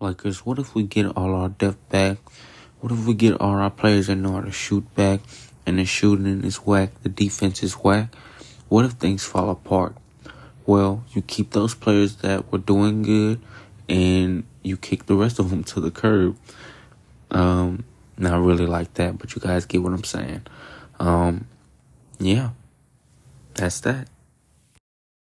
Like, cause what if we get all our depth back? What if we get all our players that know how to shoot back and the shooting is whack, the defense is whack? What if things fall apart? Well, you keep those players that were doing good and you kick the rest of them to the curb. Um, not really like that, but you guys get what I'm saying. Um, yeah, that's that.